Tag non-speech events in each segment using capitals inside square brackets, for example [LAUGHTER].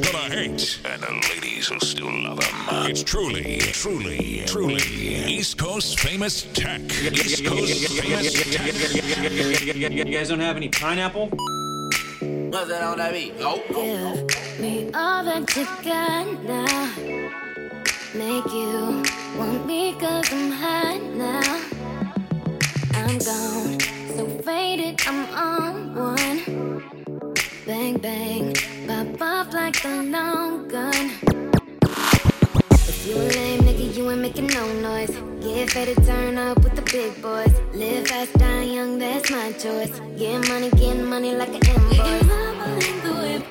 haters gonna hate, and the ladies will still love them. It's truly, truly, truly East Coast famous tech. East Coast famous tech. You guys don't have any pineapple? What's that on that beat? Oh. Give me all that you got now. Make you want me cause I'm hot now. I'm gone, so faded, I'm on one. Bang, bang, pop off like a long gun. If you a lame nigga, you ain't making no noise. Get fed to turn up with the big boys. Live fast, die young, that's my choice. Get money, get money like an invoice. Make the whip,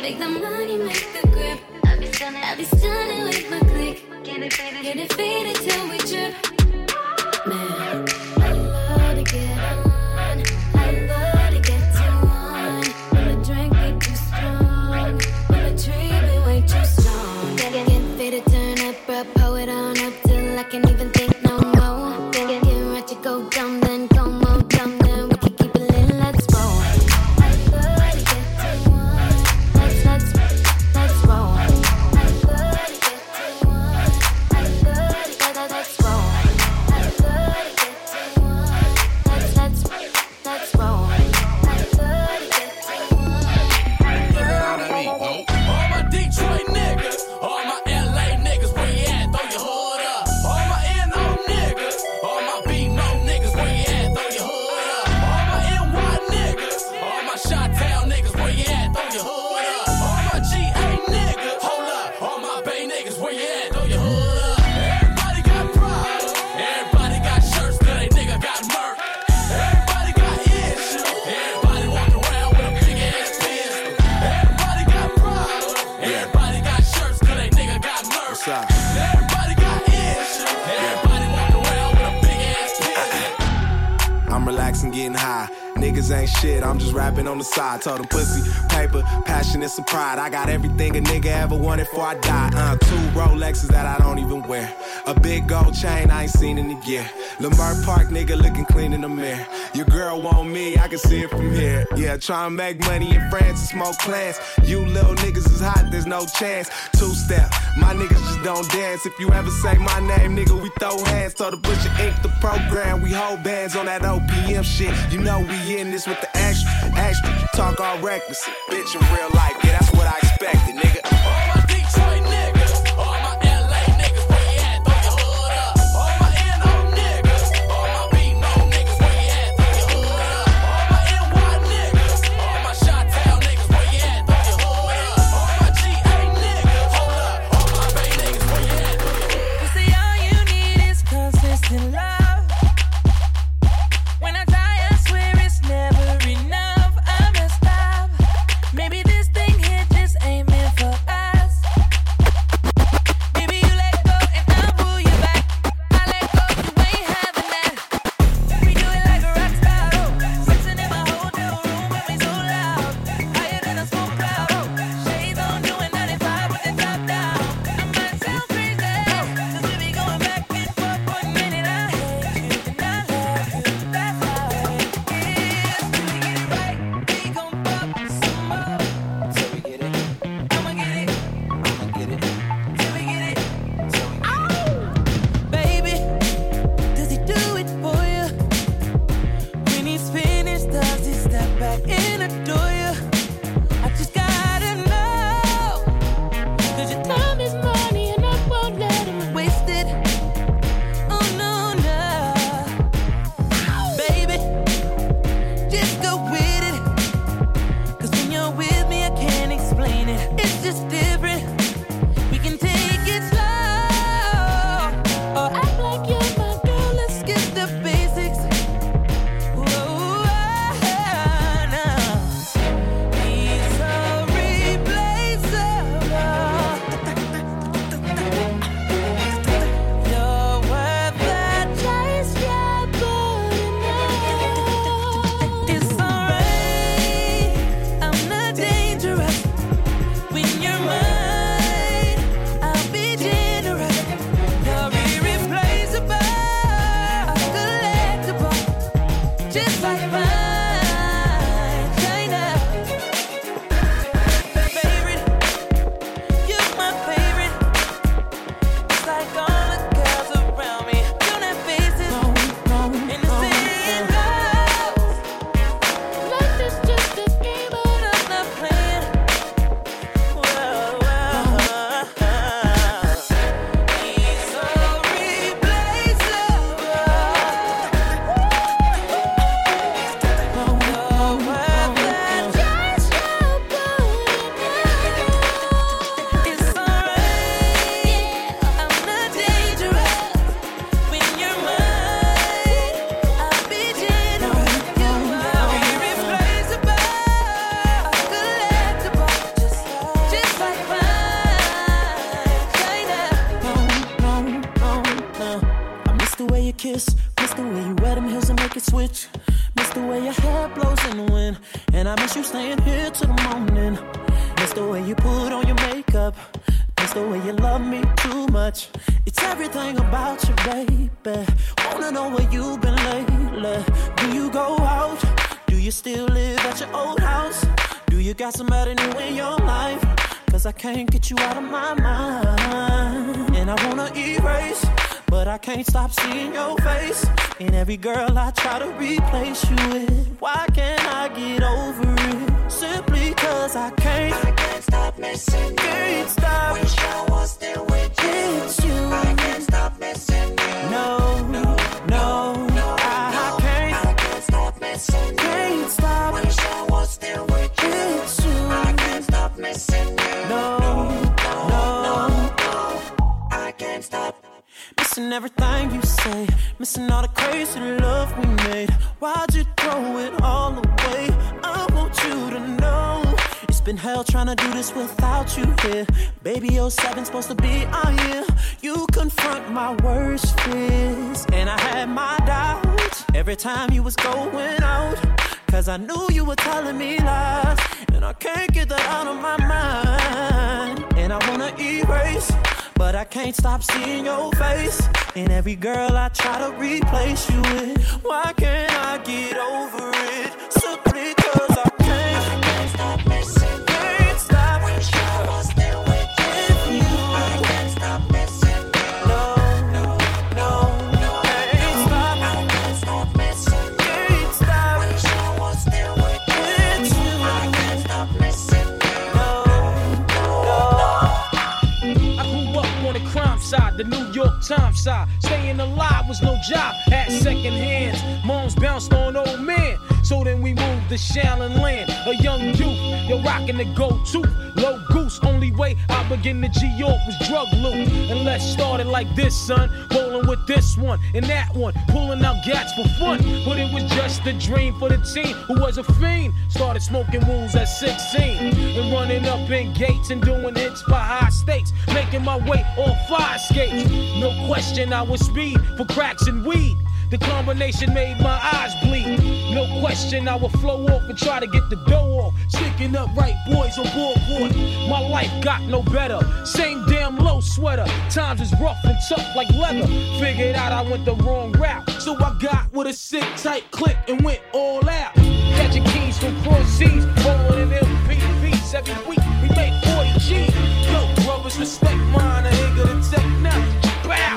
make the money, make the grip. I be stunning, I be stunning with my click. Get it faded, get it faded till we trip. Some pride. I got everything a nigga ever wanted before I die. Uh, two Rolexes that I don't even wear. A big gold chain I ain't seen in a year. Lamar Park nigga looking clean in the mirror. Your girl want me, I can see it from here. Yeah, try and make money in France and smoke plants. You little niggas is hot, there's no chance. Two step, my niggas just don't dance. If you ever say my name, nigga, we throw hands. Told the butcher ink the program. We hold bands on that OPM shit. You know we in this with the extra, extra. Talk all reckless, bitch in real life. Yeah, that's what I expected, nigga. Alive was no job, had second hands. Moms bounced on old men. So then we moved to Shaolin Land, a young youth. You're rocking the go-to, low goose. Only way I begin to G York was drug loot. And let's start it like this, son. With this one and that one, pulling out gats for fun. But it was just a dream for the teen who was a fiend. Started smoking wools at 16 and running up in gates and doing hits by high stakes, making my way on fire skates. No question, I was speed for cracks and weed. The combination made my eyes bleed. No question, I would flow off and try to get the dough off. Sticking up right boys on board. My life got no better. Same damn low sweater. Times is rough and tough like leather. Figured out I went the wrong route. So I got with a sick tight click and went all out. Catching keys from cross seas, rolling in MPVs every week. We make 40 G's. Yo, brothers, respect mine. I ain't gonna take now. Bow,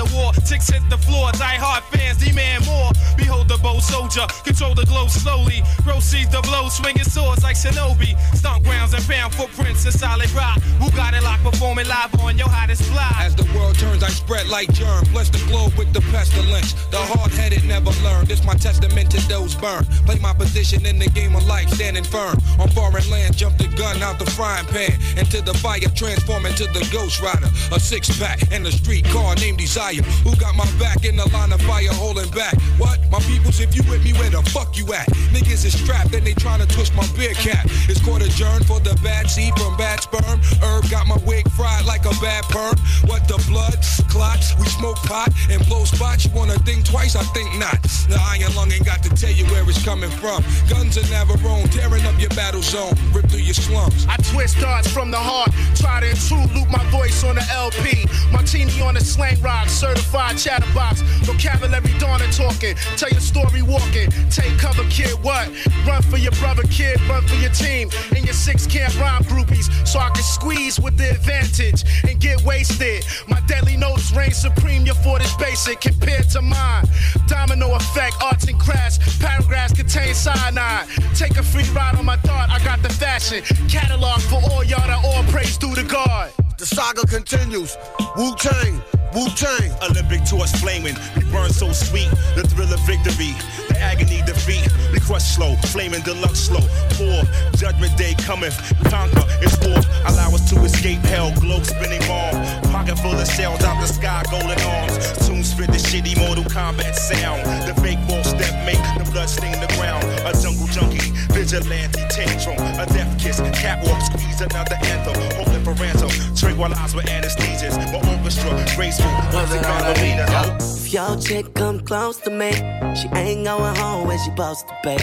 a war. Ticks hit the floor, die hard fans demand more. Behold the bold soldier, control the glow slowly. Proceeds the blow, swinging swords like shinobi. Stomp grounds and pound footprints in solid rock. Who got it locked, performing live on your hottest fly. As the world turns, I spread like germ. Bless the globe with the pestilence. The hard headed never learn. This my testament to those burned. Play my position in the game of life, standing firm. On foreign land, jump the gun out the frying pan. Into the fire, transform into the ghost rider. A six pack and a street car named Desire. Who got my back in the line of fire holding back? What? My peoples, if you with me, where the fuck you at? Niggas is strapped and they tryna twist my beer cap. It's court adjourned for the bad seed from bad sperm. Herb got my wig fried like a bad perm. What the blood clots? We smoke pot and blow spots. You wanna think twice? I think not. The iron lung ain't got to tell you where it's coming from. Guns are never wrong, tearing up your battle zone, rip through your slums. I twist darts from the heart, try to intrude, loop my voice on the LP. Martini on the slang rock, certified chatterbox. Vocabulary dawning talking, tell your story walking. Take cover, kid, what? Run for your brother, kid, run for your team. And your six can't rhyme groupies, so I can squeeze with the advantage and get wasted. My deadly notes reign supreme, your fort is basic compared to mine. Domino effect, arts and crafts, paragraphs contain cyanide. Take a free ride on my thought, I got the fashion. Catalog for all y'all that all praise due to God. The saga continues. Wu Tang, Wu Tang. Olympic torch flaming, we burn so sweet. The thrill of victory, the agony defeat. We crush slow, flaming deluxe slow. Poor judgment day cometh, conquer it's war. Allow us to escape hell, globe spinning bomb. Pocket full of shells out the sky, golden arms. Soon spit the shitty Mortal Kombat sound. The fake wolf step make the blood stain the ground. A jungle junkie, vigilante tantrum. A death kiss, catwalk squeeze another anthem. Holding for ransom, tranquilize with anesthesias. My orchestra, graceful, music ballerina. If your chick come close to me, she ain't going home when she supposed to be.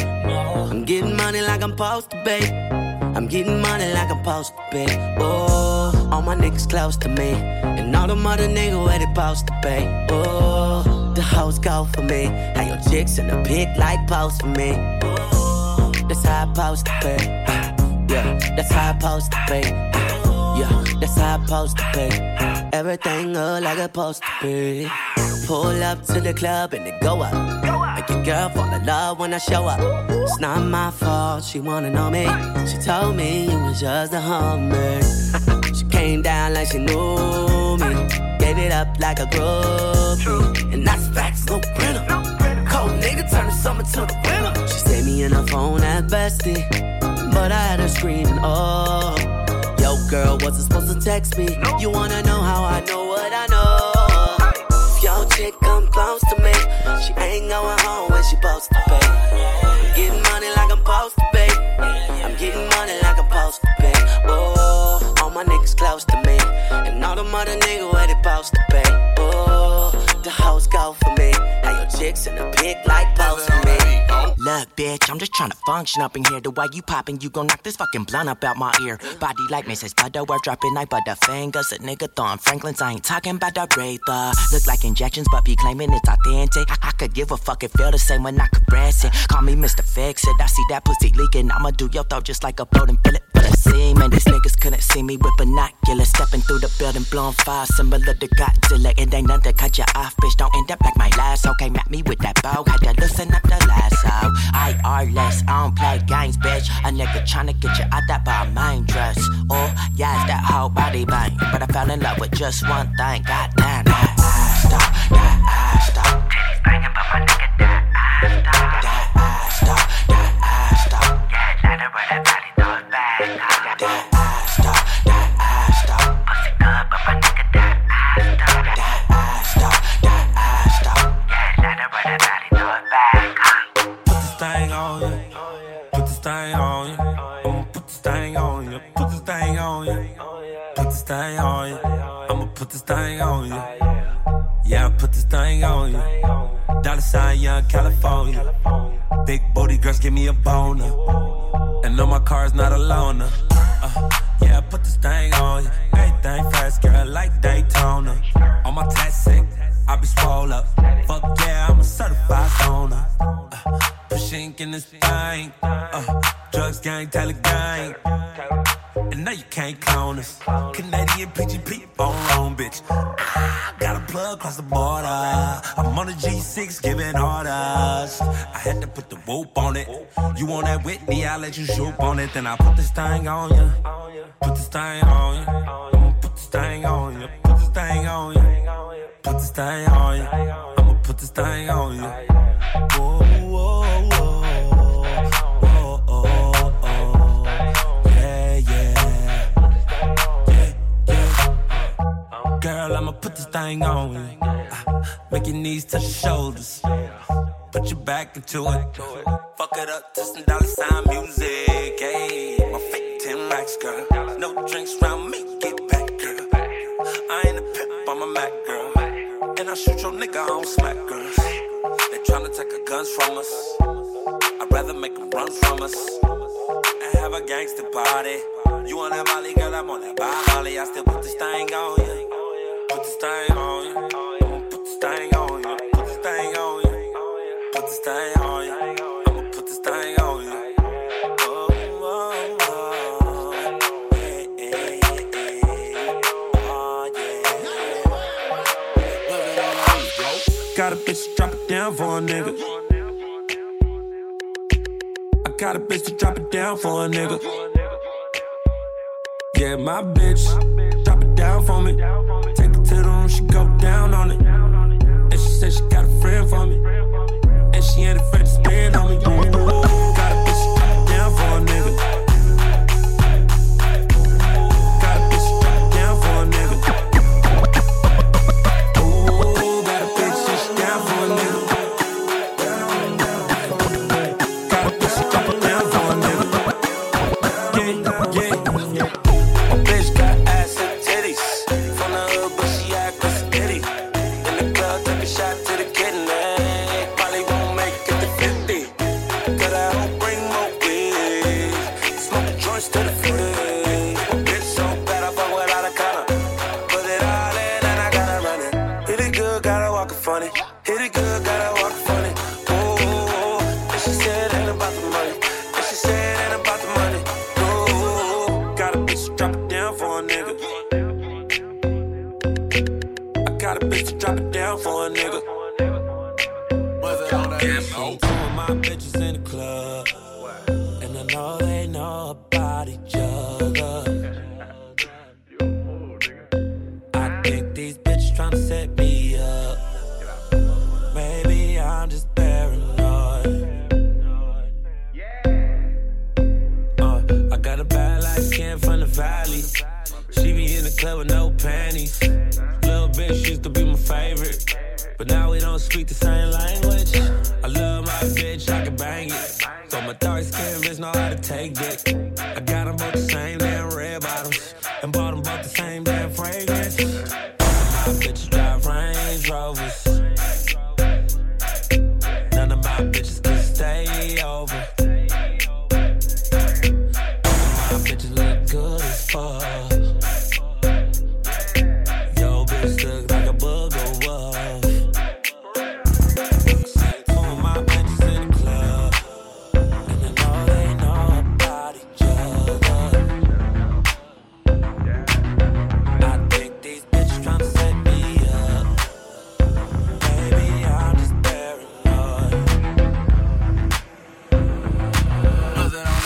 I'm getting money like I'm supposed to be. I'm getting money like I'm supposed to be. Oh, all my niggas close to me, and all the mother niggas where they supposed to be. Oh, the hoes go for me. How your chicks in the pic like post for me. Oh, that's how I supposed to be. Yeah, that's how I supposed to be. Yeah, that's how I supposed to be. Everything look like it's supposed to be. Pull up to the club and it go up. Make your girl fall in love when I show up. It's not my fault, she wanna know me. She told me you was just a hummer. [LAUGHS] she came down like she knew me. Gave it up like a groupie. And that's facts, no. Turn the summer to the winter. She saved me in her phone at bestie. But I had her screaming, oh. Yo, girl, wasn't supposed to text me. You wanna know how I know what I know? If your chick come close to me, she ain't going home when she supposed to be. I'm getting money like I'm supposed to be. I'm getting money like I'm supposed to be. Oh, all my niggas close to me, and all the mother niggas where they supposed to be. Oh, the house go for me. Now your chicks in like post for me. Oh. Look, bitch, I'm just trying to function up in here. The way you poppin', you gon' knock this fucking blunt up out my ear. Body like Mrs. Butterworth, dropping like butterfingers. A nigga throwing Franklin's, I ain't talking about the Aretha. Look like injections, but be claiming it's authentic. I, I could give a fuck, it feel the same when I caress it. Call me Mr. Fix It. I see that pussy leaking, I'ma do your throat just like a boat and it the semen. These niggas couldn't see me with binoculars. Stepping through the building, blowing fire, similar to Godzilla. It ain't nothing, cut you off, bitch. Don't end up like my last. Okay, map me with that bow. Had to listen up the lasso. I are less, I don't play games, bitch. A nigga tryna get you out that by mind dress. Oh, yeah, it's that whole body bang. But I fell in love with just one thing. Goddamn, that ass stop, that ass stop. Titties banging, but my nigga, that ass stop. That ass stop, that ass stop. Yeah, let her wear that body, thing on you. I'ma put this thing on you. Yeah, I put this thing on you. Dollar sign, young California. Big booty girls give me a boner. And no, my car's not a loaner. Uh, yeah, I put this thing on you. Everything fast, girl, like Daytona. On my tats sick, I be swole up. Fuck yeah, I'm a certified stoner. Uh, pushing in this thing. Uh, drugs gang, tell gang. And now you can't clone us. Canadian PGP on bitch. Ah, got a plug across the border. I'm on a G6 giving orders. I had to put the whoop on it. You want that Whitney, I'll let you shoot on it. Then I put this thing on you. Put this thing on you. I'ma put this thing on you. Put this thing on you. Put this thing on you. I'ma put this thing on you. Whoa, Girl, I'ma put this thing on you. Ah, Make your knees touch your shoulders. Put your back into it. Fuck it up to some dollar sign music. Hey, my fake 10 racks, girl. No drinks round me, get back, girl. I ain't a pimp, I'm a Mac, girl. And I shoot your nigga, I smack girls. They tryna take our guns from us. I'd rather make them run from us. And have a gangster party. You on that Molly, girl, I'm on that Molly. I still put this thing on you. This thing on you. I'ma put this thing on you. Put this thing on you. Put this thing on you. I'ma put this thing on you. Oh, yeah. Got a bitch to drop it down for a nigga. I got a bitch to drop it down for a nigga. Yeah, my bitch, drop it down for me go down on it. And she said she got a friend for me.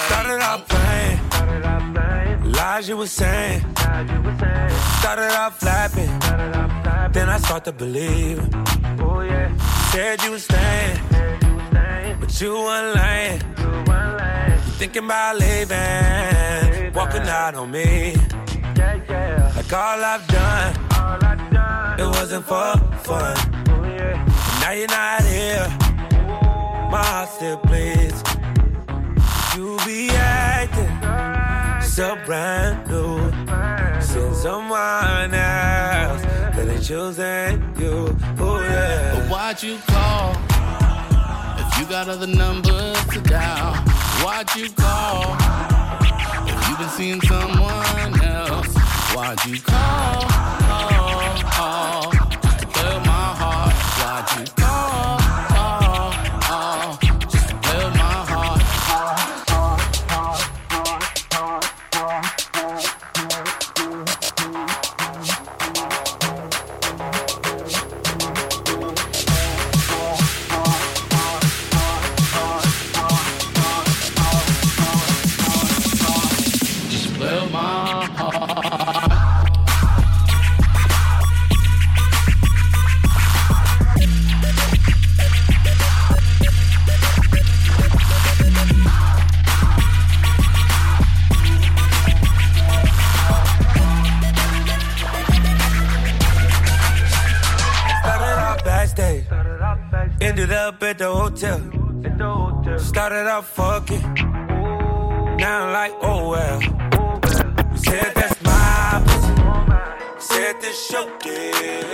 Started off playing, lies you were saying. Start to believe. Oh, Said you was staying, but you weren't lying. You thinking about leaving, walking out on me. Like all I've done, it wasn't for fun. Oh, now you're not here, my heart still bleeds. You be acting so brand new. Since that ain't choosing you. Oh yeah. But why'd you call? If you got other numbers to dial, why'd you call? If you've been seeing someone else, why'd you call? Started off fucking, now I'm like, oh well. You Said that's my pussy, said this show did.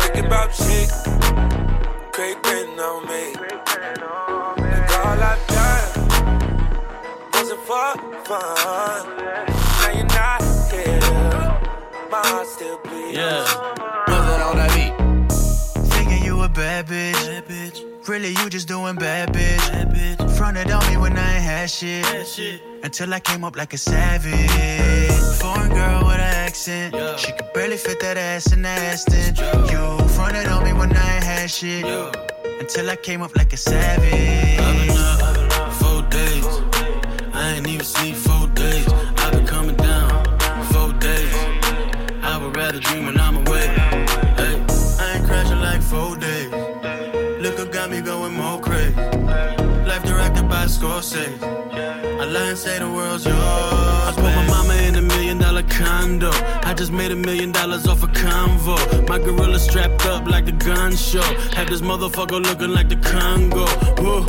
Thinking about shit, creeping on me. Like all I've done wasn't for fun. Now you're not here, my heart still bleeds. Yeah. What's it on that beat? Thinking you a bad bitch. Really, you just doing bad bitch. Fronted on me when I ain't had shit. shit Until I came up like a savage. Foreign girl with an accent. She could barely fit that ass in Aston. You fronted on me when I ain't had shit. Until I came up like a savage. I've been up four days. I ain't even sleep and say the world's yours. I put my mama in a million dollar condo. I just made a million dollars off a convo. My gorilla strapped up like the gun show. Had this motherfucker looking like the Congo. Whoa,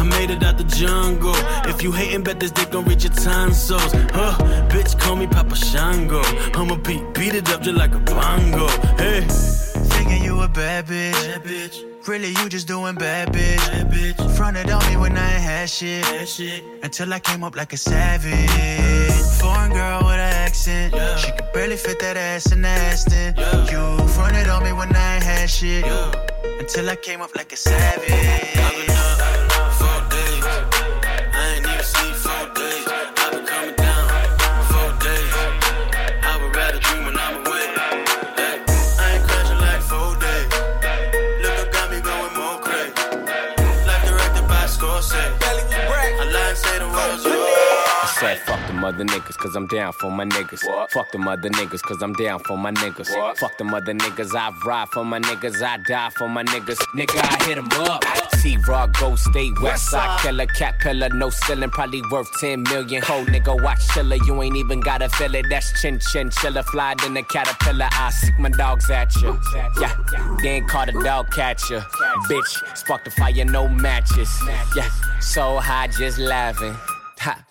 I made it out the jungle. If you hating, bet this dick gon' reach your tonsils. Huh, bitch, call me Papa Shango. I'ma beat, beat it up just like a bongo. Hey. Thinking you a bad bitch. Bad bitch. Really, you just doing bad bitch. Bad bitch. Fronted on me when I ain't had shit. That shit. Until I came up like a savage. Foreign girl with an accent. Yeah. She could barely fit that ass in Aston. Yeah. You fronted on me when I ain't had shit. Yeah. Until I came up like a savage. Fuck niggas, cause I'm down for my niggas. Fuck the mother niggas, cause I'm down for my niggas. Fuck the mother niggas, I ride for my niggas, I die for my niggas. Nigga, I hit 'em up. T Raw, Go State, West Side Killer, Cat Pillar, no ceiling, probably worth 10 million. Ho, nigga, watch chiller, you ain't even gotta feel it. That's chin chin, chiller, fly in the caterpillar. I sick my dogs at you. Yeah, then call the dog catcher. Bitch, spark the fire, no matches. Yeah, so high, just laughing. Ha.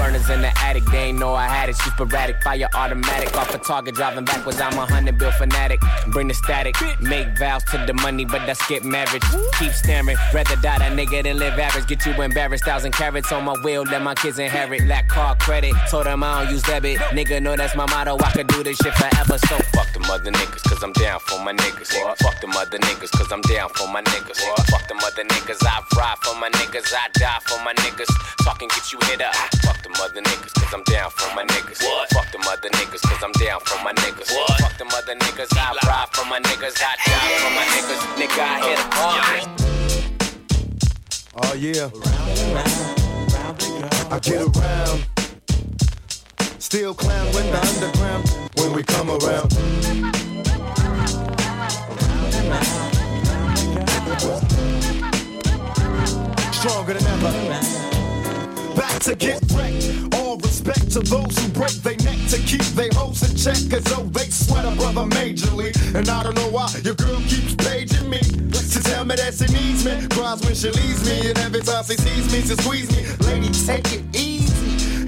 Burners in the attic, they ain't know I had it. Shoot sporadic, fire automatic. Off a target, driving backwards. I'm a hundred bill fanatic. Bring the static, make vows to the money, but that's get marriage. Keep staring, rather die that nigga than live average. Get you embarrassed, thousand carats on my wheel, let my kids inherit. Lack car credit, told them I don't use debit. Nigga know that's my motto, I could do this shit forever. So fuck the mother niggas, cause I'm down for my niggas. Fuck them other niggas, cause I'm down for my niggas. Fuck the mother niggas, I ride for my niggas, I die for my niggas. Talking get you hit up. Fuck them other niggas, cause I'm down for my niggas. Fuck them other niggas, cause I'm down for my niggas. Fuck them other niggas, I ride for my niggas, I die for my niggas. Nigga, I hit a Oh yeah. I get around. Still clown with the underground when we come around. Stronger than ever. Back to get wrecked. All respect to those who break their neck to keep their hoes in check. Cause though they sweat a brother majorly. And I don't know why your girl keeps paging me. To tell me that she needs me. Cries when she leaves me. And every time she sees me, she squeeze me. Lady, take it.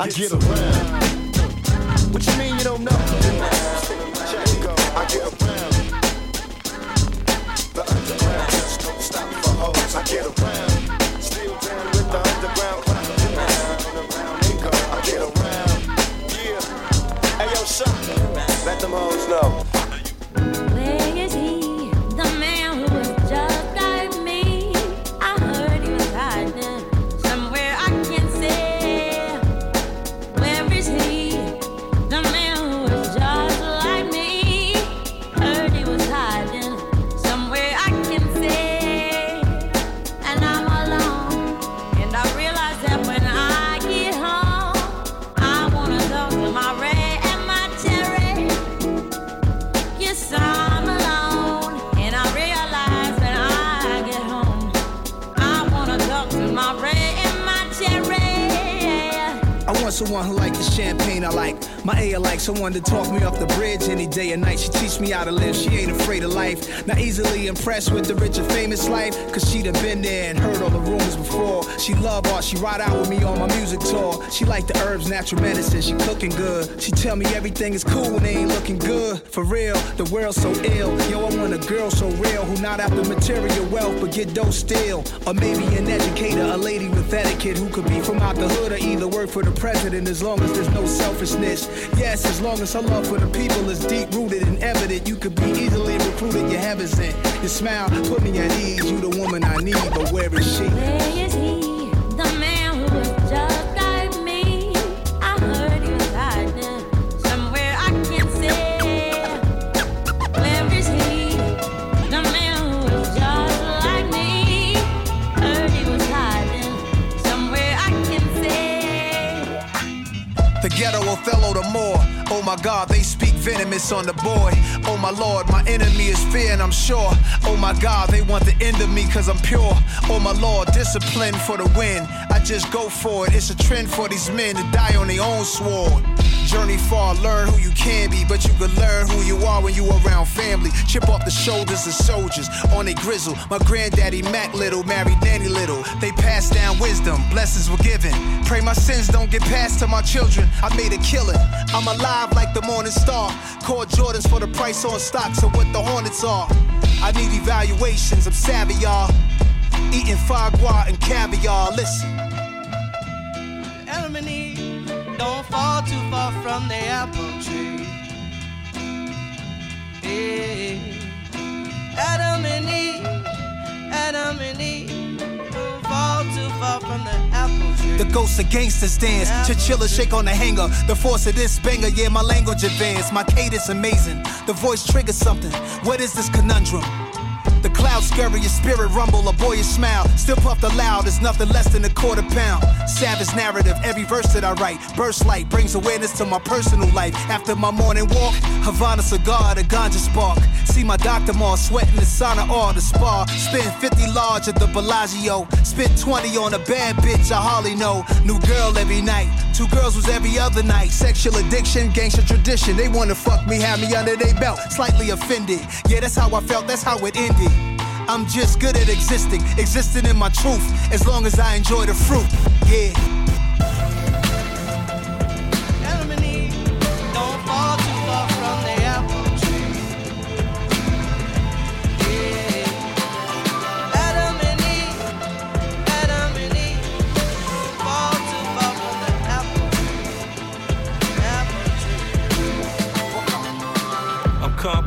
I get around. What you mean you don't know? Check it go. I get around. The underground just don't stop for hoes. I get around. Still down with the underground clown. Around they go. I get around. Yeah. Hey yo, shot. Let them hoes know. Someone who like the champagne I like. My A I like someone to talk me off the bridge any day or night. She teach me how to live, she ain't afraid of life. Not easily impressed with the rich and famous life, cause she done been there and heard all the rumors before. She love art, she ride out with me on my music tour. She like the herbs, natural medicine, she cooking good. She tell me everything is cool when they ain't looking good. For real, the world's so ill. Yo, I want a girl so real who not after material wealth but get dough still. Or maybe an educator, a lady with etiquette who could be from out the hood or either work for the president as long as there's no selfishness. Yes, as long as her love for the people is deep rooted and evident, you could be easily recruited. Your heavens in. Your smile put me at ease. You the woman I need, but where is she? Where is he? Moor. Oh my God, they speak venomous on the boy. Oh my Lord, my enemy is fear, and I'm sure. Oh my God, they want the end of me cause I'm pure. Oh my Lord, discipline for the win. I just go for it. It's a trend for these men to die on their own sword. Journey far, learn who you can be, but you can learn who you are when you around family. Chip off the shoulders of soldiers on a grizzle. My granddaddy Mac Little married Danny Little. They passed down wisdom, blessings were given. Pray my sins don't get passed to my children. I made a killing. I'm alive like the morning star. Call Jordans for the price on stocks of what the Hornets are. I need evaluations, I'm savvy, y'all. Eating foie and caviar. Listen. Don't fall too far from the apple tree. Yeah. Adam and Eve, Adam and Eve don't fall too far from the apple tree. The ghosts of gangsters dance. Chinchilla shake on the hanger. The force of this banger, yeah, my language advanced. My cadence amazing. The voice triggers something. What is this conundrum? The clouds scurry, your spirit rumble, a boyish smile. Still puffed aloud, it's nothing less than a quarter pound. Savage narrative, every verse that I write. Burst light brings awareness to my personal life. After my morning walk, Havana cigar, the ganja spark. See my doctor more sweating the sauna or the spa. Spend 50 large at the Bellagio. Spent 20 on a bad bitch I hardly know. New girl every night. Two girls was every other night. Sexual addiction, gangster tradition. They wanna fuck me, have me under their belt. Slightly offended. Yeah, that's how I felt, that's how it ended. I'm just good at existing, existing in my truth, as long as I enjoy the fruit. Yeah.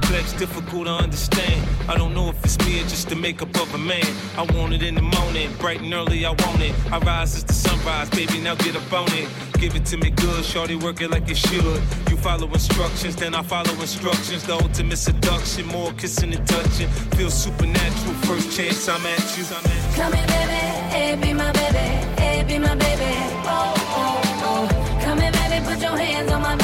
Complex, difficult to understand. I don't know if it's me or just the makeup of a man. I want it in the morning, bright and early, I want it. I rise as the sunrise, baby, now get up on it. Give it to me good, shorty, work it like it should. You follow instructions, then I follow instructions. The ultimate seduction, more kissing and touching. Feel supernatural, first chance I'm at you. Come here, baby, hey, be my baby, hey, be my baby. Oh, oh, oh. Come here, baby, put your hands on my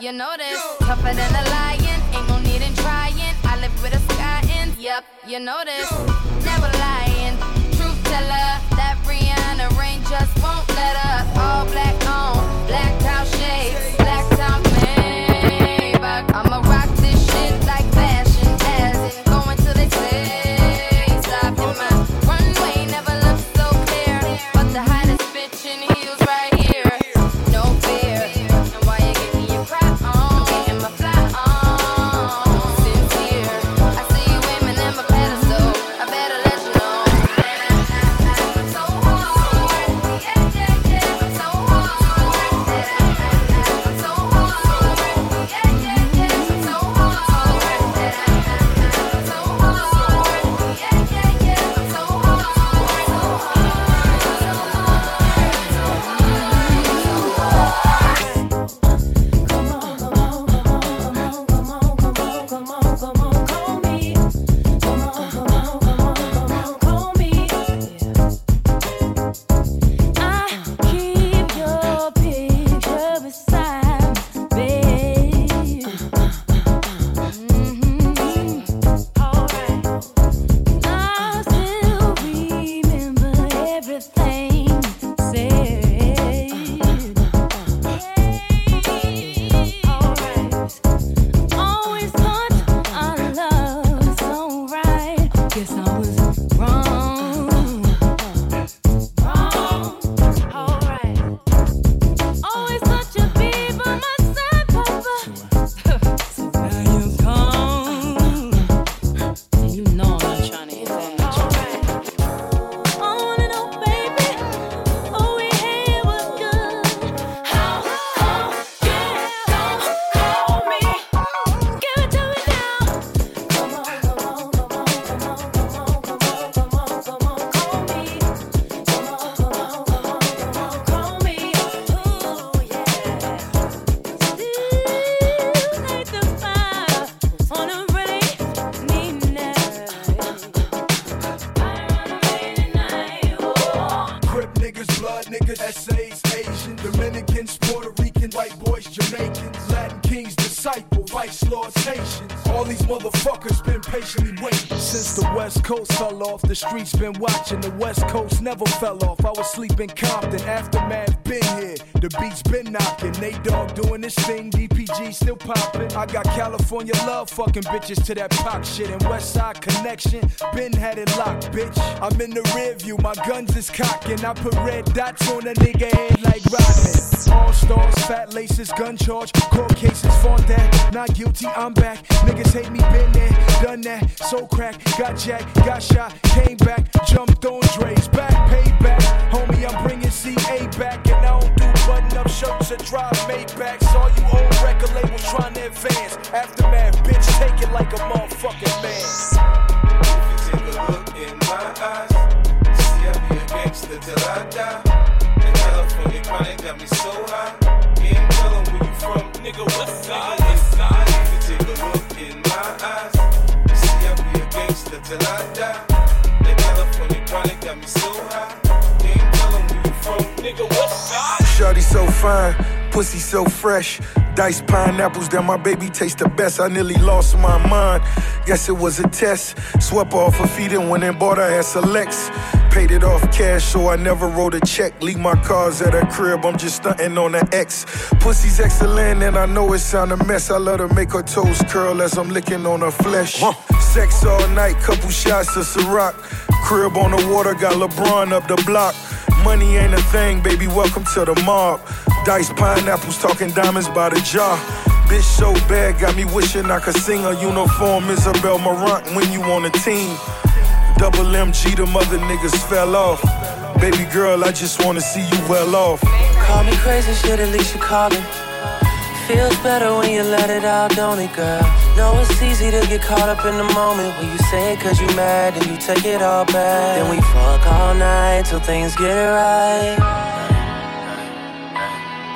you know this. Yo. Tougher than a lion, ain't no need in trying. I live with a sky in, yep, you know this. Yo. Never lying, truth teller. That Rihanna rain just won't let up. All black on, black out shades, black out made. I'm a Since the West Coast fell off, the streets been watching. The West Coast never fell off. I was sleeping Compton, aftermath been here. The beats been knocking. Nate Dogg doing this thing, DPG still popping. I got California love fucking bitches to that pop shit. And West Side Connection, been had it locked, bitch. I'm in the rear view, my guns is cocking. I put red dots on a nigga head like Rodman. All stars, fat laces, gun charge, court cases, fought that. Not guilty, I'm back. Niggas hate me, been there, done that. So crack, got jacked, got shot, came back, jumped on Dre's back, payback. Homie, I'm bringing CA back, and I don't do button up shirts or drive Maybachs. All you old record labels trying to advance. Aftermath, bitch, take it like a motherfucking man. You Take a look in my eyes. See, I be a gangster till I die. And California chronic got me so high. Can't tell 'em where you from, nigga. West side. Till I die. California chronic got me so high. Tell 'em where you from, nigga. West side. Shorty so fine, pussy so fresh. Diced pineapples that my baby taste the best. I nearly lost my mind. Guess it was a test. Swept off her feet and went and bought her at Selects. Paid it off cash, so I never wrote a check. Leave my cars at her crib, I'm just stunting on the X. Pussy's excellent, and I know it sound a mess. I let her make her toes curl as I'm licking on her flesh. Sex all night, couple shots of Ciroc. Crib on the water, got LeBron up the block. Money ain't a thing, baby. Welcome to the mob. Dice pineapples, talking diamonds by the jar. Bitch so bad, got me wishing I could sing a uniform. Isabel Marant when you on a team. Double MG, the mother niggas fell off. Baby girl, I just wanna see you well off. Call me crazy, shit, at least you call me. Feels better when you let it out, don't it, girl? Know it's easy to get caught up in the moment when you say it cause you mad and you take it all back. Then we fuck all night till things get right.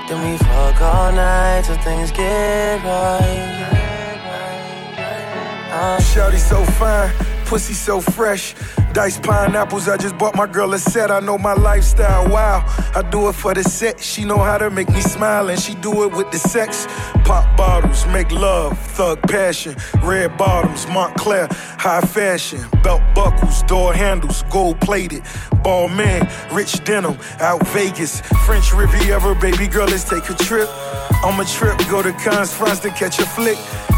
Then we fuck all night till things get right. Shawty so fine, pussy so fresh. Diced pineapples, I just bought my girl a set. I know my lifestyle, wow. I do it for the set. She know how to make me smile, and she do it with the sex. Pop bottles, make love, thug passion. Red bottoms, Moncler, high fashion. Belt buckles, door handles, gold plated. Balmain, rich denim, out Vegas. French Riviera, baby girl, let's take a trip. On a trip, go to Cannes, France to catch a flick.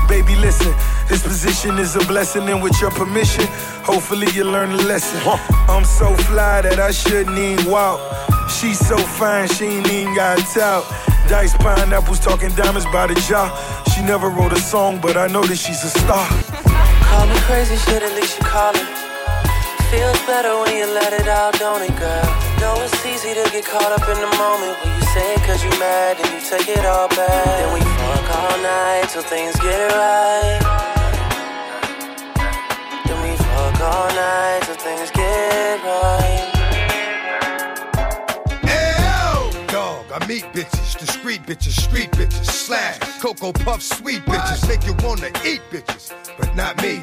Baby, listen, this position is a blessing, and with your permission, hopefully you learn a lesson. I'm so fly that I shouldn't even walk. She's so fine, she ain't even got tout. Diced pineapples, talking diamonds by the jar. She never wrote a song, but I know that she's a star. Call me crazy, shit, at least you call it. Feels better when you let it out, don't it, girl? Know it's easy to get caught up in the moment when you say it cause you mad and you take it all back. Then we fuck all night till things get right. All night till things get right. I meet bitches, discreet bitches, street bitches, slash, Cocoa Puff, sweet bitches, make you wanna eat bitches, but not me.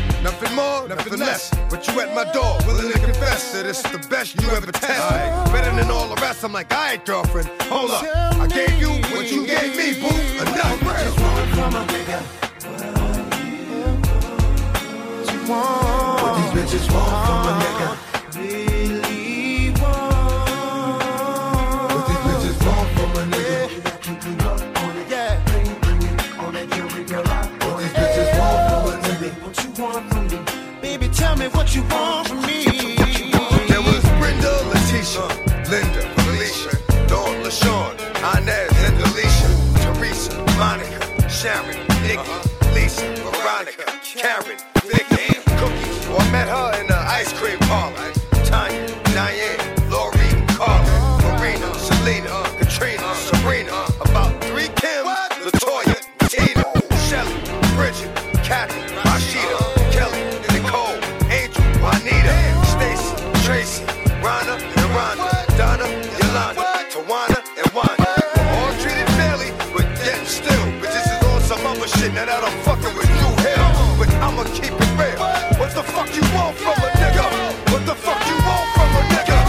Nothing more, nothing less. But you at my door, willing to confess that it's the best you ever test. Better than all the rest. I'm like, alright, girlfriend, hold up. I gave you what you gave me, boo. Enough. from a nigga. What these bitches want from a nigga. Sharon, Nikki, Lisa, Veronica, Karen, Vicky, Cookie. Oh, I met her in the ice cream parlor. you want from a nigga? What the fuck you want from a nigga?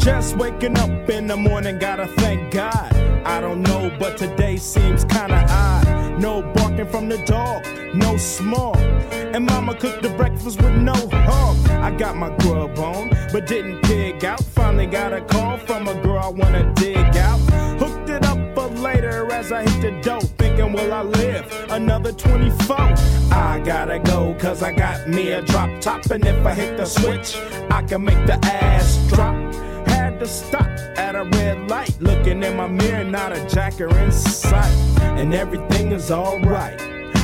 Just waking up in the morning, gotta thank God. I don't know, but today seems kinda odd. No barking from the dog no small. And mama cooked the breakfast with no hog. I got my grub on, but didn't pig out. Finally got a call from a girl I wanna dig out. Hooked it up for later as I hit the dope. Thinking, will I live another 24? I gotta go, cause I got me a drop top. And if I hit the switch, I can make the ass drop. Had to stop at a red light. Looking in my mirror, not a jacker in sight. And everything is alright.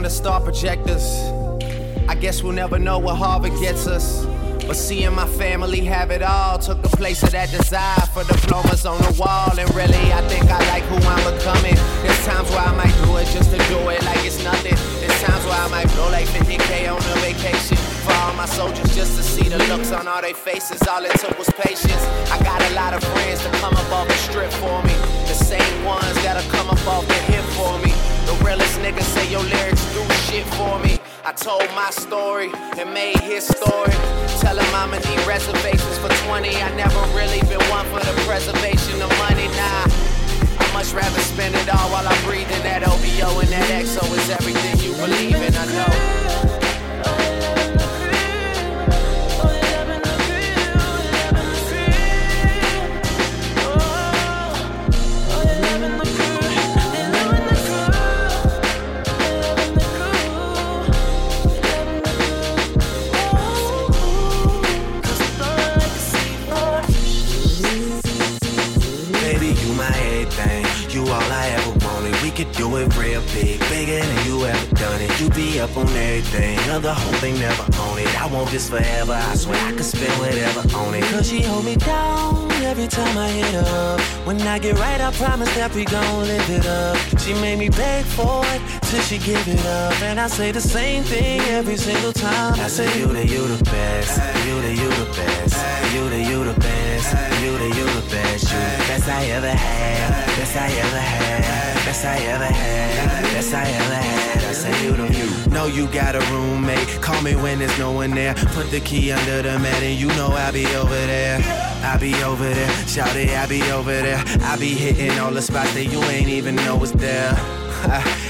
Under star projectors. I guess we'll never know what Harvard gets us. But seeing my family have it all took the place of that desire for diplomas on the wall. And really, I think I like who I'm becoming. There's times where I might do it just to do it like it's nothing. There's times where I might blow like 50k on a vacation. For all my soldiers, just to see the looks on all their faces. All it took was patience. I got a lot of friends to come up off the strip for me. The same ones that'll come up off the hip for me. The realest niggas say your lyrics do shit for me. I told my story and made his story. Tell him I'ma need reservations for 20. I never really been one for the preservation of money, nah. I much rather spend it all while I'm breathing. That OVO and that XO is everything you believe in, I know. It real big, bigger than you ever done it. You be up on everything, other whole thing never own it. I want this forever. I swear I could spend whatever on it. Cause she hold me down every time I hit up. When I get right, I promise that we gon' live it up. She made me beg for it till she give it up. And I say the same thing every single time. I say you the you the best, you the you the best, you the you the best, you the you the best, you the best I ever had, best I ever had, best I ever had, best I ever had. I say you the you. Know you got a roommate, call me when there's no one there. Put the key under the mat and you know I'll be over there. I'll be over there, shout it, I'll be over there. I'll be hitting all the spots that you ain't even know was there. [LAUGHS]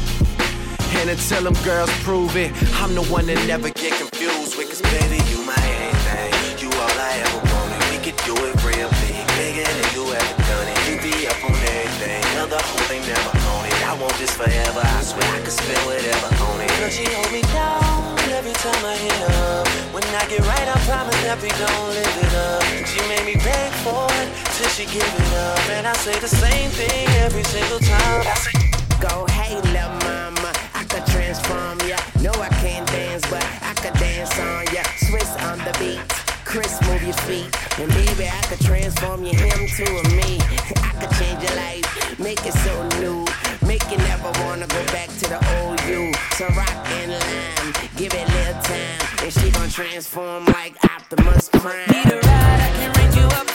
And until them girls prove it, I'm the one that never get confused with. Cause baby, you my everything. You all I ever wanted. We could do it real big, bigger than you ever done it. You be up on everything, held the whole thing never on it. I want this forever. I swear I could spend whatever on it. Girl, she hold me down every time I hit her. When I get right, I promise that we don't live it up. She made me beg for it till she give it up. And I say the same thing every single time. I say, Go, hey, I could transform ya. No, I can't dance, but I could dance on ya. Swizz on the beat, Chris, move your feet. And baby, I could transform you him to a me. I could change your life, make it so new. Make you never wanna go back to the old you. So rock and line, give it a little time. And she gon' transform like Optimus Prime. Need a ride, I can range you up.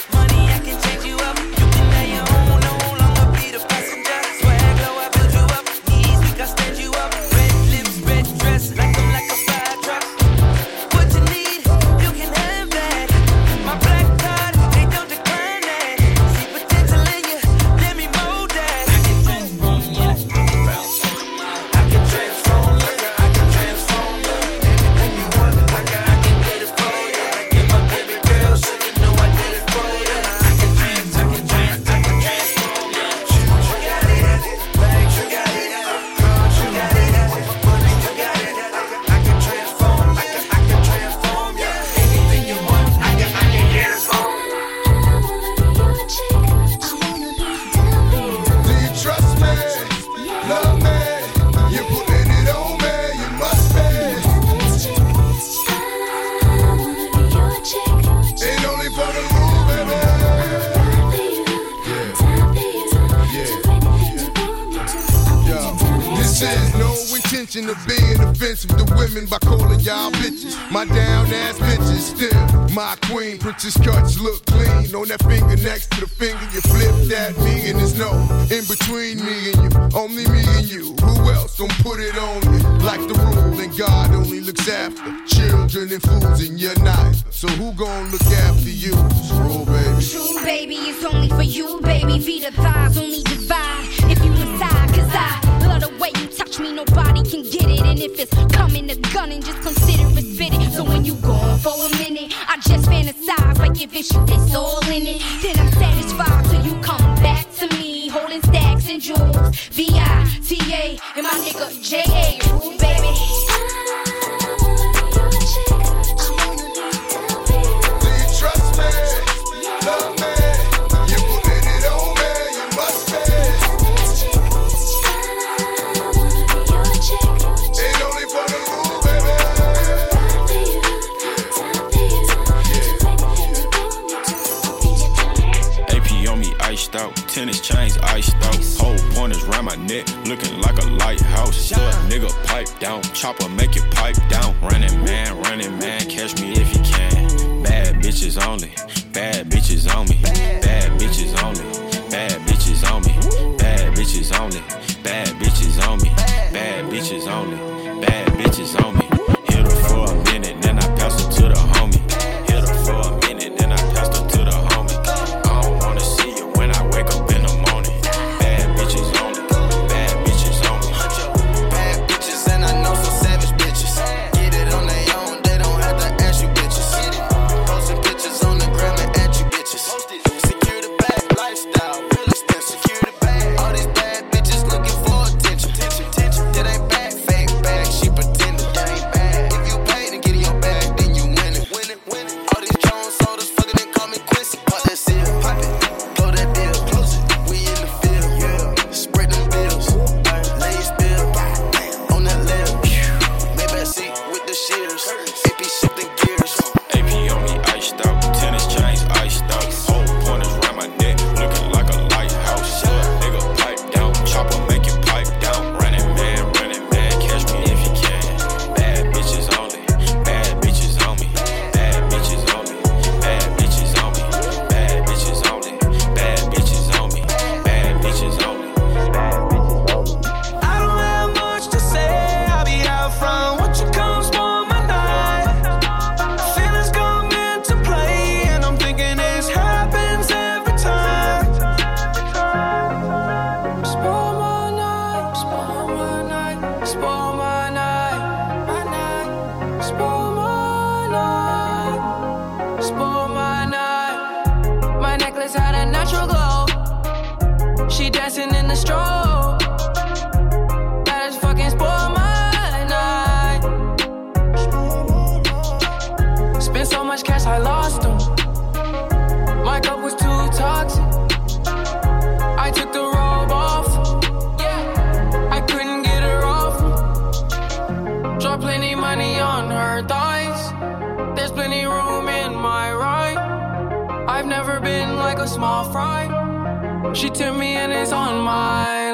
It's only for you, baby. Feet or thighs only divide if you inside. Cause I love the way you touch me, nobody can get it. And if it's coming to gun and just consider it it. So when you gone for a minute, I just fantasize like if it's you, it's all in it. Then I'm satisfied till you come back to me, holding stacks and jewels. V I T A and my nigga J A. chopper make it pipe spoil my night, spoil my night. My necklace had a natural glow. She dancing in the strobe. Small fry. She took me and it's on my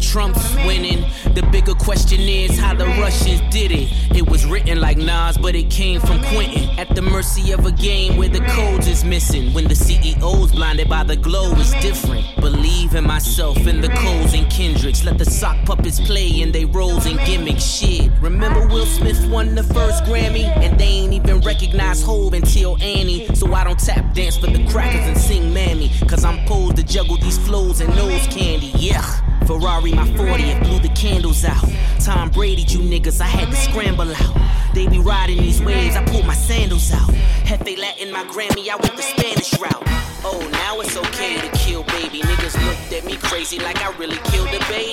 Trump's winning. The bigger question is how the Russians did it. It was written like Nas, but it came from Quentin. At the mercy of a game where the codes is missing. When the CEO's blinded by the glow is different. Believe in myself and the Coles and Kendricks. Let the sock puppets play in they roles and gimmicks. Shit. Remember Will Smith won the first Grammy? And they ain't even recognize Hove until Annie. So I don't tap dance for the crackers and sing Mammy. Cause I'm posed to juggle these flows and nose candy. Yeah. Ferrari, my 40th, blew the candles out. Tom Brady, you niggas, I had to scramble out. They be riding these waves, I pulled my sandals out. Hefe Latin, my Grammy, I went the Spanish route. Oh, now it's okay to kill baby. Niggas looked at me crazy like I really killed a baby.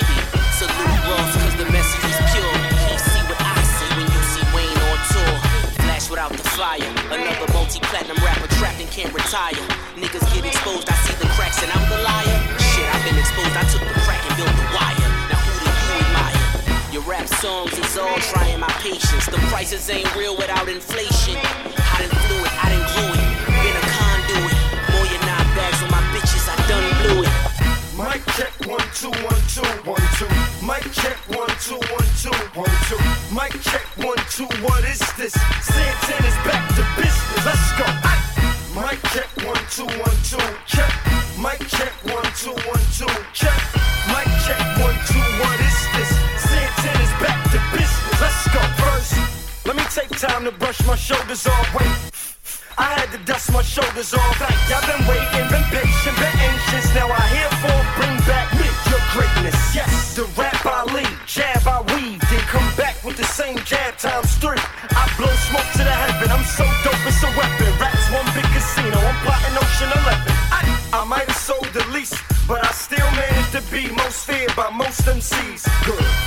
Salute Ross, cause the message is pure. He see what I see when you see Wayne on tour. Flash without the fire. Another multi-platinum rapper trapped and can't retire. Niggas get exposed, I see the cracks and I'm the liar. Shit, I've been exposed, I took rap songs is all trying my patience. The prices ain't real without inflation. I done flew it, I glue it. Been a conduit. More than nine bags on my bitches, I done blew it. Mic check one two one two one two. Mic check one two one two one two. Mic check one two. What is this? Santana's back to business. Let's go. Mic check one two one two. Check. Time to brush my shoulders off. Wait. I had to dust my shoulders off. Y'all been waiting, been patient, been anxious. Now I herefore bring back your greatness. Yes, the rap I lead, jab I weave, then come back with the same jab times three. I blow smoke to the heaven. I'm so dope, it's a weapon. Raps one big casino. I'm plotting Ocean 11. I, I might have sold the least, but I still managed to be most feared by most MCs. Good.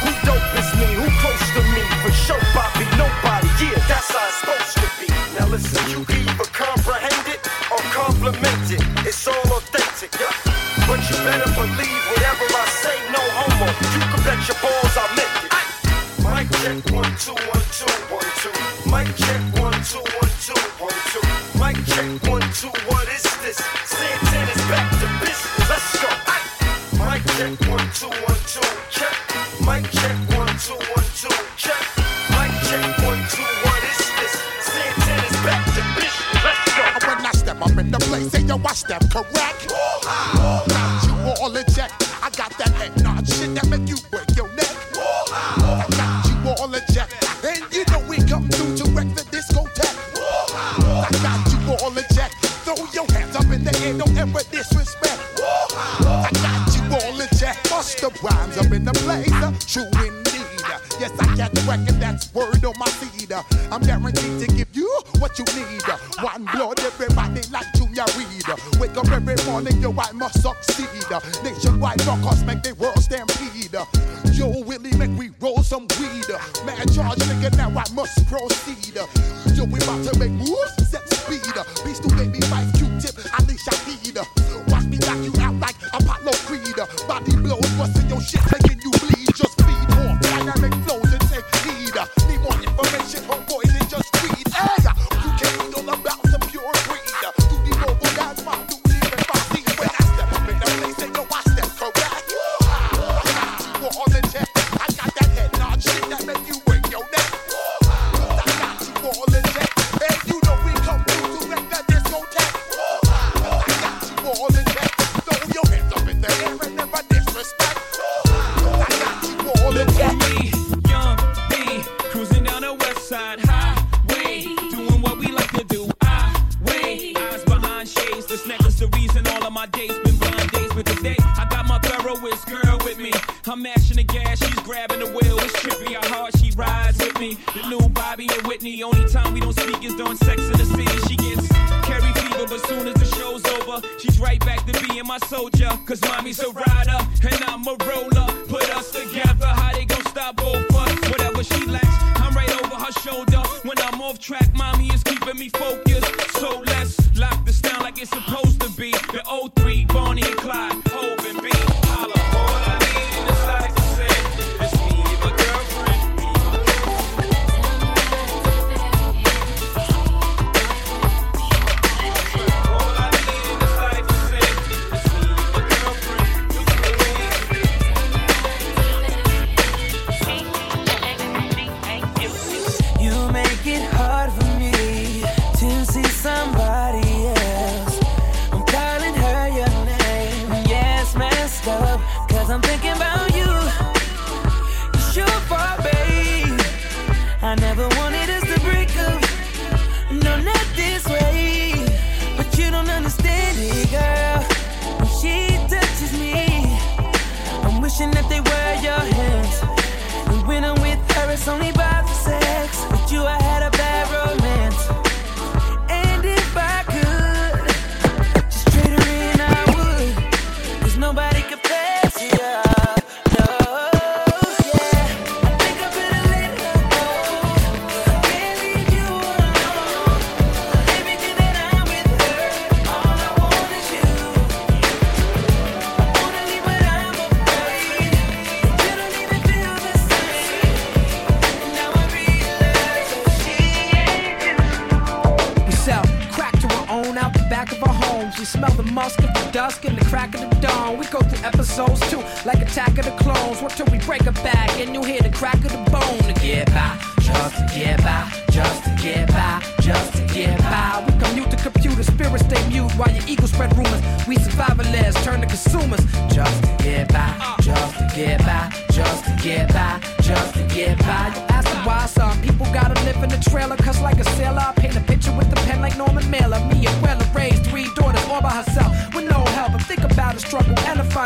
On speakers doing sex in the city. She gets Carrie fever, but soon as the show's over, she's right back to being my soldier. Cause mommy's a rider, and I'm a roller.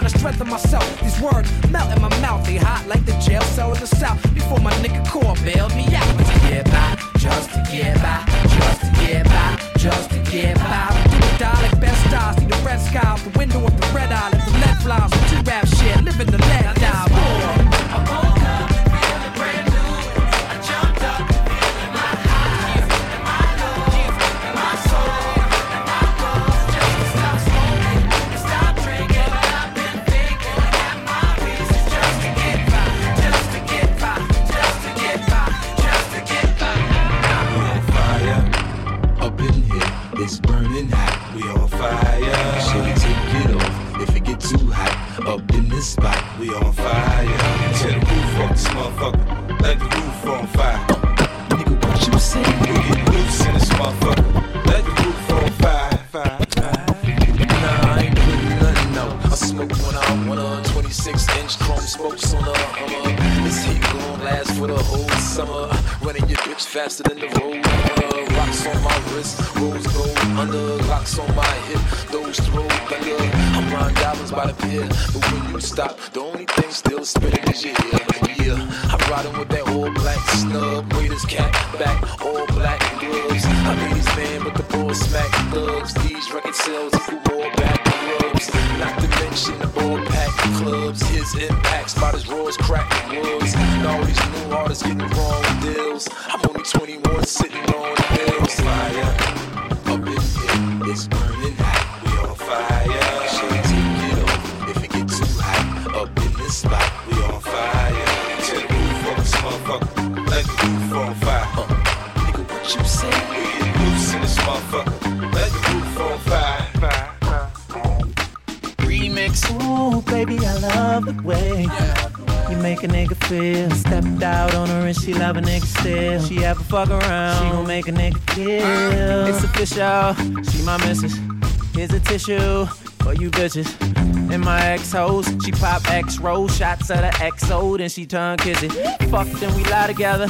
trying to strengthen myself. These words melt in my mouth, they hot like the jail cell in the south. Before my nigga core bailed me out to get by, just to get by, just to get by, just to get by. Do the die like best I see the red sky out the window of the red eye, let the left flies with two rap shit, living the lead. faster than the road. Rocks on my wrist, rose gold under, locks on my hip, those throw thunder. I'm riding dollars by the pier, but when you stop, the only thing still spinning is your ear. Yeah, I'm riding with that all black snub, Raiders cap back, all black gloves. I'm these man, but the boys smack thugs. These record sales, if you roll back clubs. Not to mention the ball pack clubs. His impact spot his roars cracking woods. And all these new artists getting wrong deals. I'm only 21 sitting on the hills. Fire up in here, it's burning. baby, I love the way you make a nigga feel. Stepped out on her and she love a nigga still. She ever fuck around, she gon' make a nigga kill. It's official, she my missus. Here's a tissue for you bitches. And my ex hoes, she pop X roll shots at her XO, then she turn kissy. Fuck, then we lie together.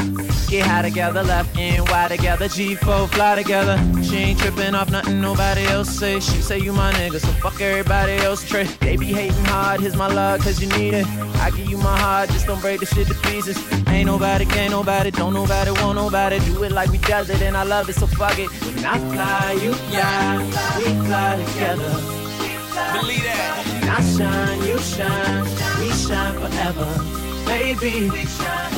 Get high together, left and Y together. G4 fly together. She ain't tripping off nothing nobody else say. She say you my nigga, so fuck everybody else trick. They be hating hard, here's my love, cause you need it. I give you my heart, just don't break the shit to pieces. Ain't nobody, can't nobody, don't nobody, want nobody. Do it like we does it, and I love it, so fuck it. When I fly, you fly, we fly together. Believe that. I shine, you shine, we shine forever. Baby,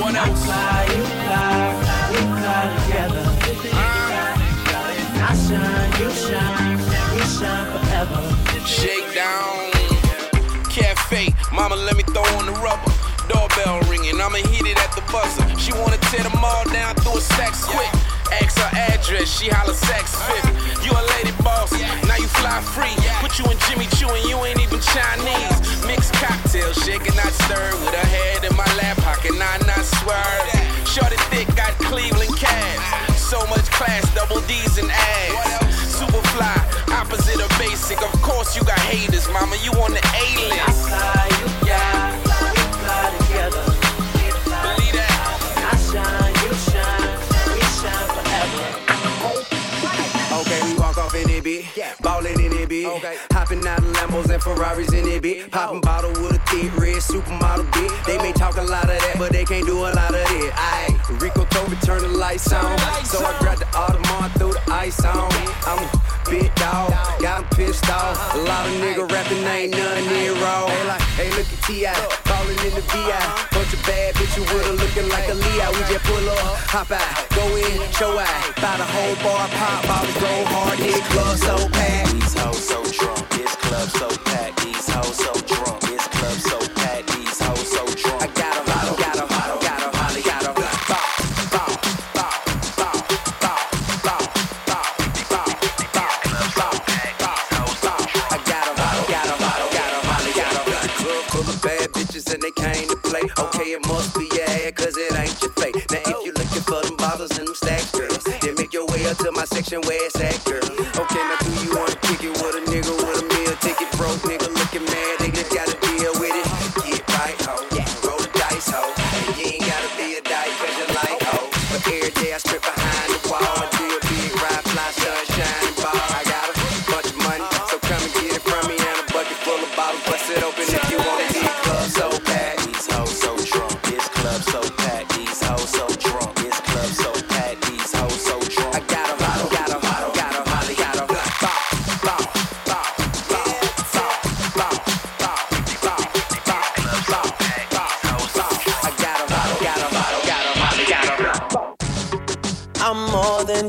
when I fly, you fly, we fly together. When I shine, you shine, we shine forever. Shake down. Cafe, mama, let me throw on the rubber. Doorbell ringing, I'ma hit it at the buzzer. She wanna tear them all down through a sex quick. Ask her address, she holla Saks Fifth. You a lady boss, now you fly free. Put you in Jimmy Choo and you ain't even Chinese. Mixed cocktail, shaking, not stirred. With her head in my lap, pocket, not not swerve. Shorty thick, got Cleveland calves. So much class, double D's and ass. Super fly, opposite of basic. Of course you got haters, mama. You on the A list. Fly, you fly, it, bitch. Ballin' in it, bitch. Hopping out Lambos and Ferraris in it, bitch. Popping bottle with a thick red supermodel, bitch. They may talk a lot of that, but they can't do a lot of it. Aye, Rico told me turn the lights on. So I grabbed the Audemars, threw the ice on. I'm a big dog, got 'em pissed off. A lot of nigga rapping, ain't none near raw. Hey, like, hey, look at T.I. Ballin' in the VI. Bunch of bad bitches with her looking like a Leo. We just pull up, hop out, go in, show out. Buy the whole bar, pop bottles, go hard, hit club so packed. These so drunk. This club so packed, these hoes so drunk. This club so packed, these hoes so drunk. I got 'em, got 'em, got 'em, got 'em, Molly, got 'em. And they came to play. Okay, it must be your head, it ain't your fate. Now, if you looking for them bottles and them stacks, then make your way up to my section where it's at.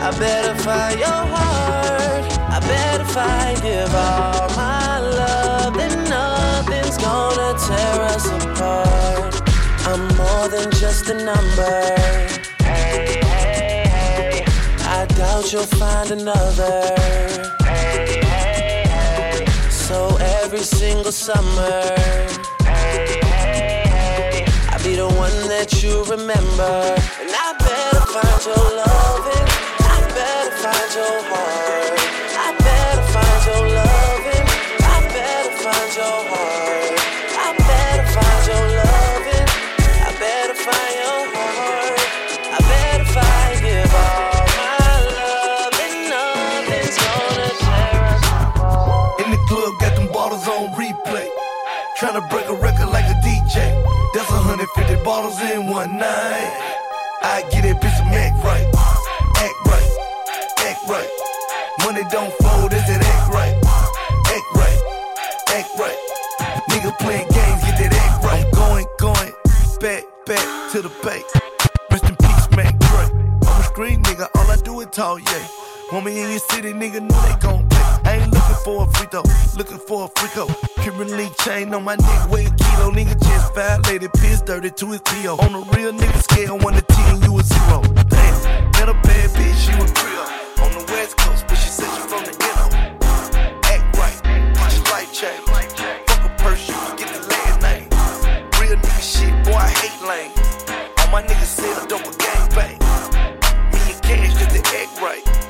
I better find your heart. I better find give all my love. Then nothing's gonna tear us apart. I'm more than just a number. Hey, hey, hey. I doubt you'll find another. Hey, hey, hey. So every single summer, hey, hey, hey. I'll be the one that you remember. And I better find your loving. Find your heart. I better find your loving. I better find your heart. I better find your loving. I better find your heart. I find give all my love. And nothing's gonna tear us apart. In the club, got them bottles on replay. Tryna break a record like a DJ. That's 150 bottles in one night. I get that bitch right. Money don't fold, is it act right? Act right. Act right. Nigga playing games, get that act right. I'm going, going, back, back to the bank. Rest in peace, man. Dre. I'm a screen nigga, all I do is talk, yeah. Me in your city, nigga, know they gon' play. I ain't looking for a free throw, looking for a free throw. Cuban link chain on my neck, weigh a kilo. Nigga just violated, piss dirty to his PO. On a real nigga scale, 1 to 10, you a zero. Damn, met a bad bitch, she was Creole. On the west coast, but she said she from the NO. Act right, your life change. Fuck a purse, you get the last name. Real nigga shit, boy, I hate lame. All my niggas said a double gang bang. Me and cash just the act right.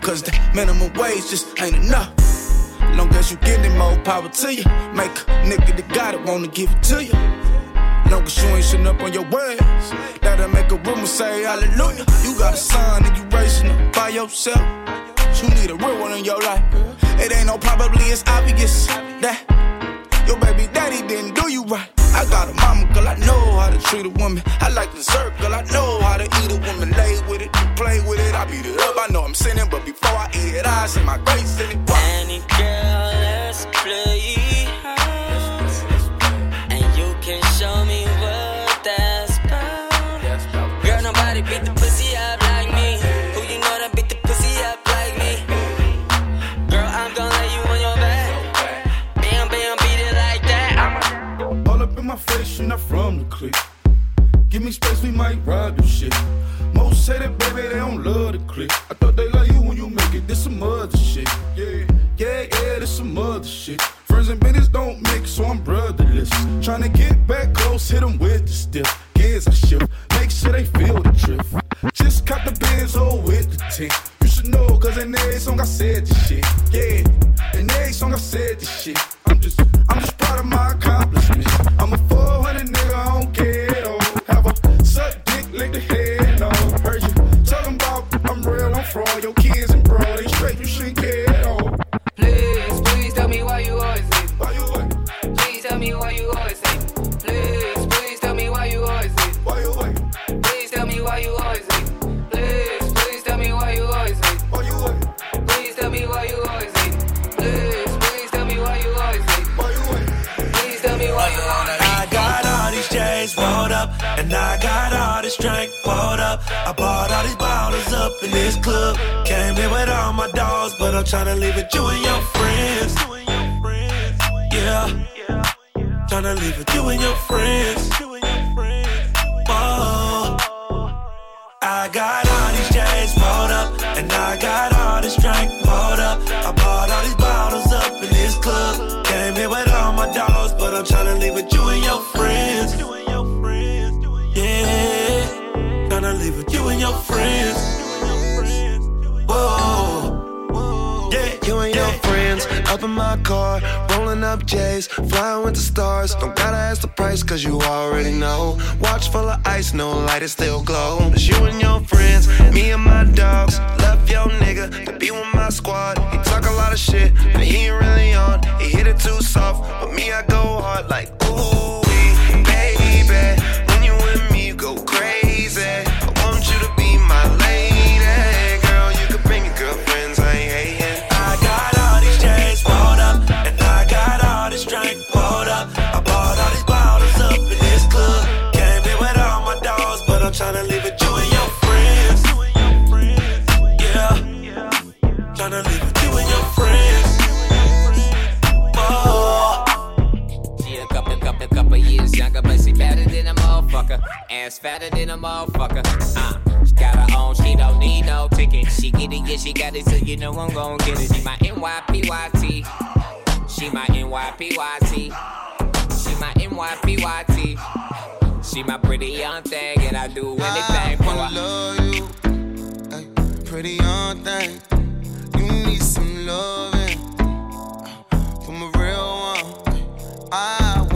Cause the minimum wage just ain't enough. Long as you getting more power to you. Make a nigga that got it wanna give it to you. Long as you ain't sitting up on your words. That'll make a rumor say hallelujah. You got a son and you raising him by yourself. You need a real one in your life. It ain't no probably, it's obvious that your baby daddy didn't do you right. I got a mama, girl, I know how to treat a woman. I like dessert, girl, I know how to eat a woman. Lay with it, play with it, I beat it up. I know I'm sinning, but before I eat it, I say my grace in it. Any girl, let's play not from the clique. Give me space, we might ride this shit. Most say that, baby, they don't love the clique. I thought they love you when you make it. This some other shit. Yeah, yeah, yeah, this some other shit. Friends and business don't mix, so I'm brotherless. Tryna get back close, hit them with the stiff. Gears I shift, make sure they feel the drift. Just caught the Benz oh with the tint. You should know, cause in every song I said this shit. Yeah, in every song I said this shit. I bought all these bottles up in this club. Came in with all my dogs, but I'm tryna leave with you and your friends. Yeah, tryna leave with you and your friends. Whoa. I got all these chains rolled up, and I got all this drink poured up. I bought all these bottles up in this club. Came in with all my dogs, but I'm tryna leave with you and your friends. Your friends. Whoa, yeah, You and your friends up in my car, rolling up J's, flying with the stars. Don't gotta ask the price, cause you already know. Watch full of ice, no light, it still glow. It's you and your friends, me and my dogs. Love your nigga to be with my squad. He talk a lot of shit, but he ain't really on. He hit it too soft, but me, I go hard like, ooh, ass fatter than a motherfucker. Uh, she got her own, she don't need no ticket. She get it, yeah, she got it, so you know I'm gon' get it. She my NYPYT. She my NYPYT. She my NYPYT. She my pretty young thing, and I do anything for her. I love you, pretty young thing. You need some loving from a real one. I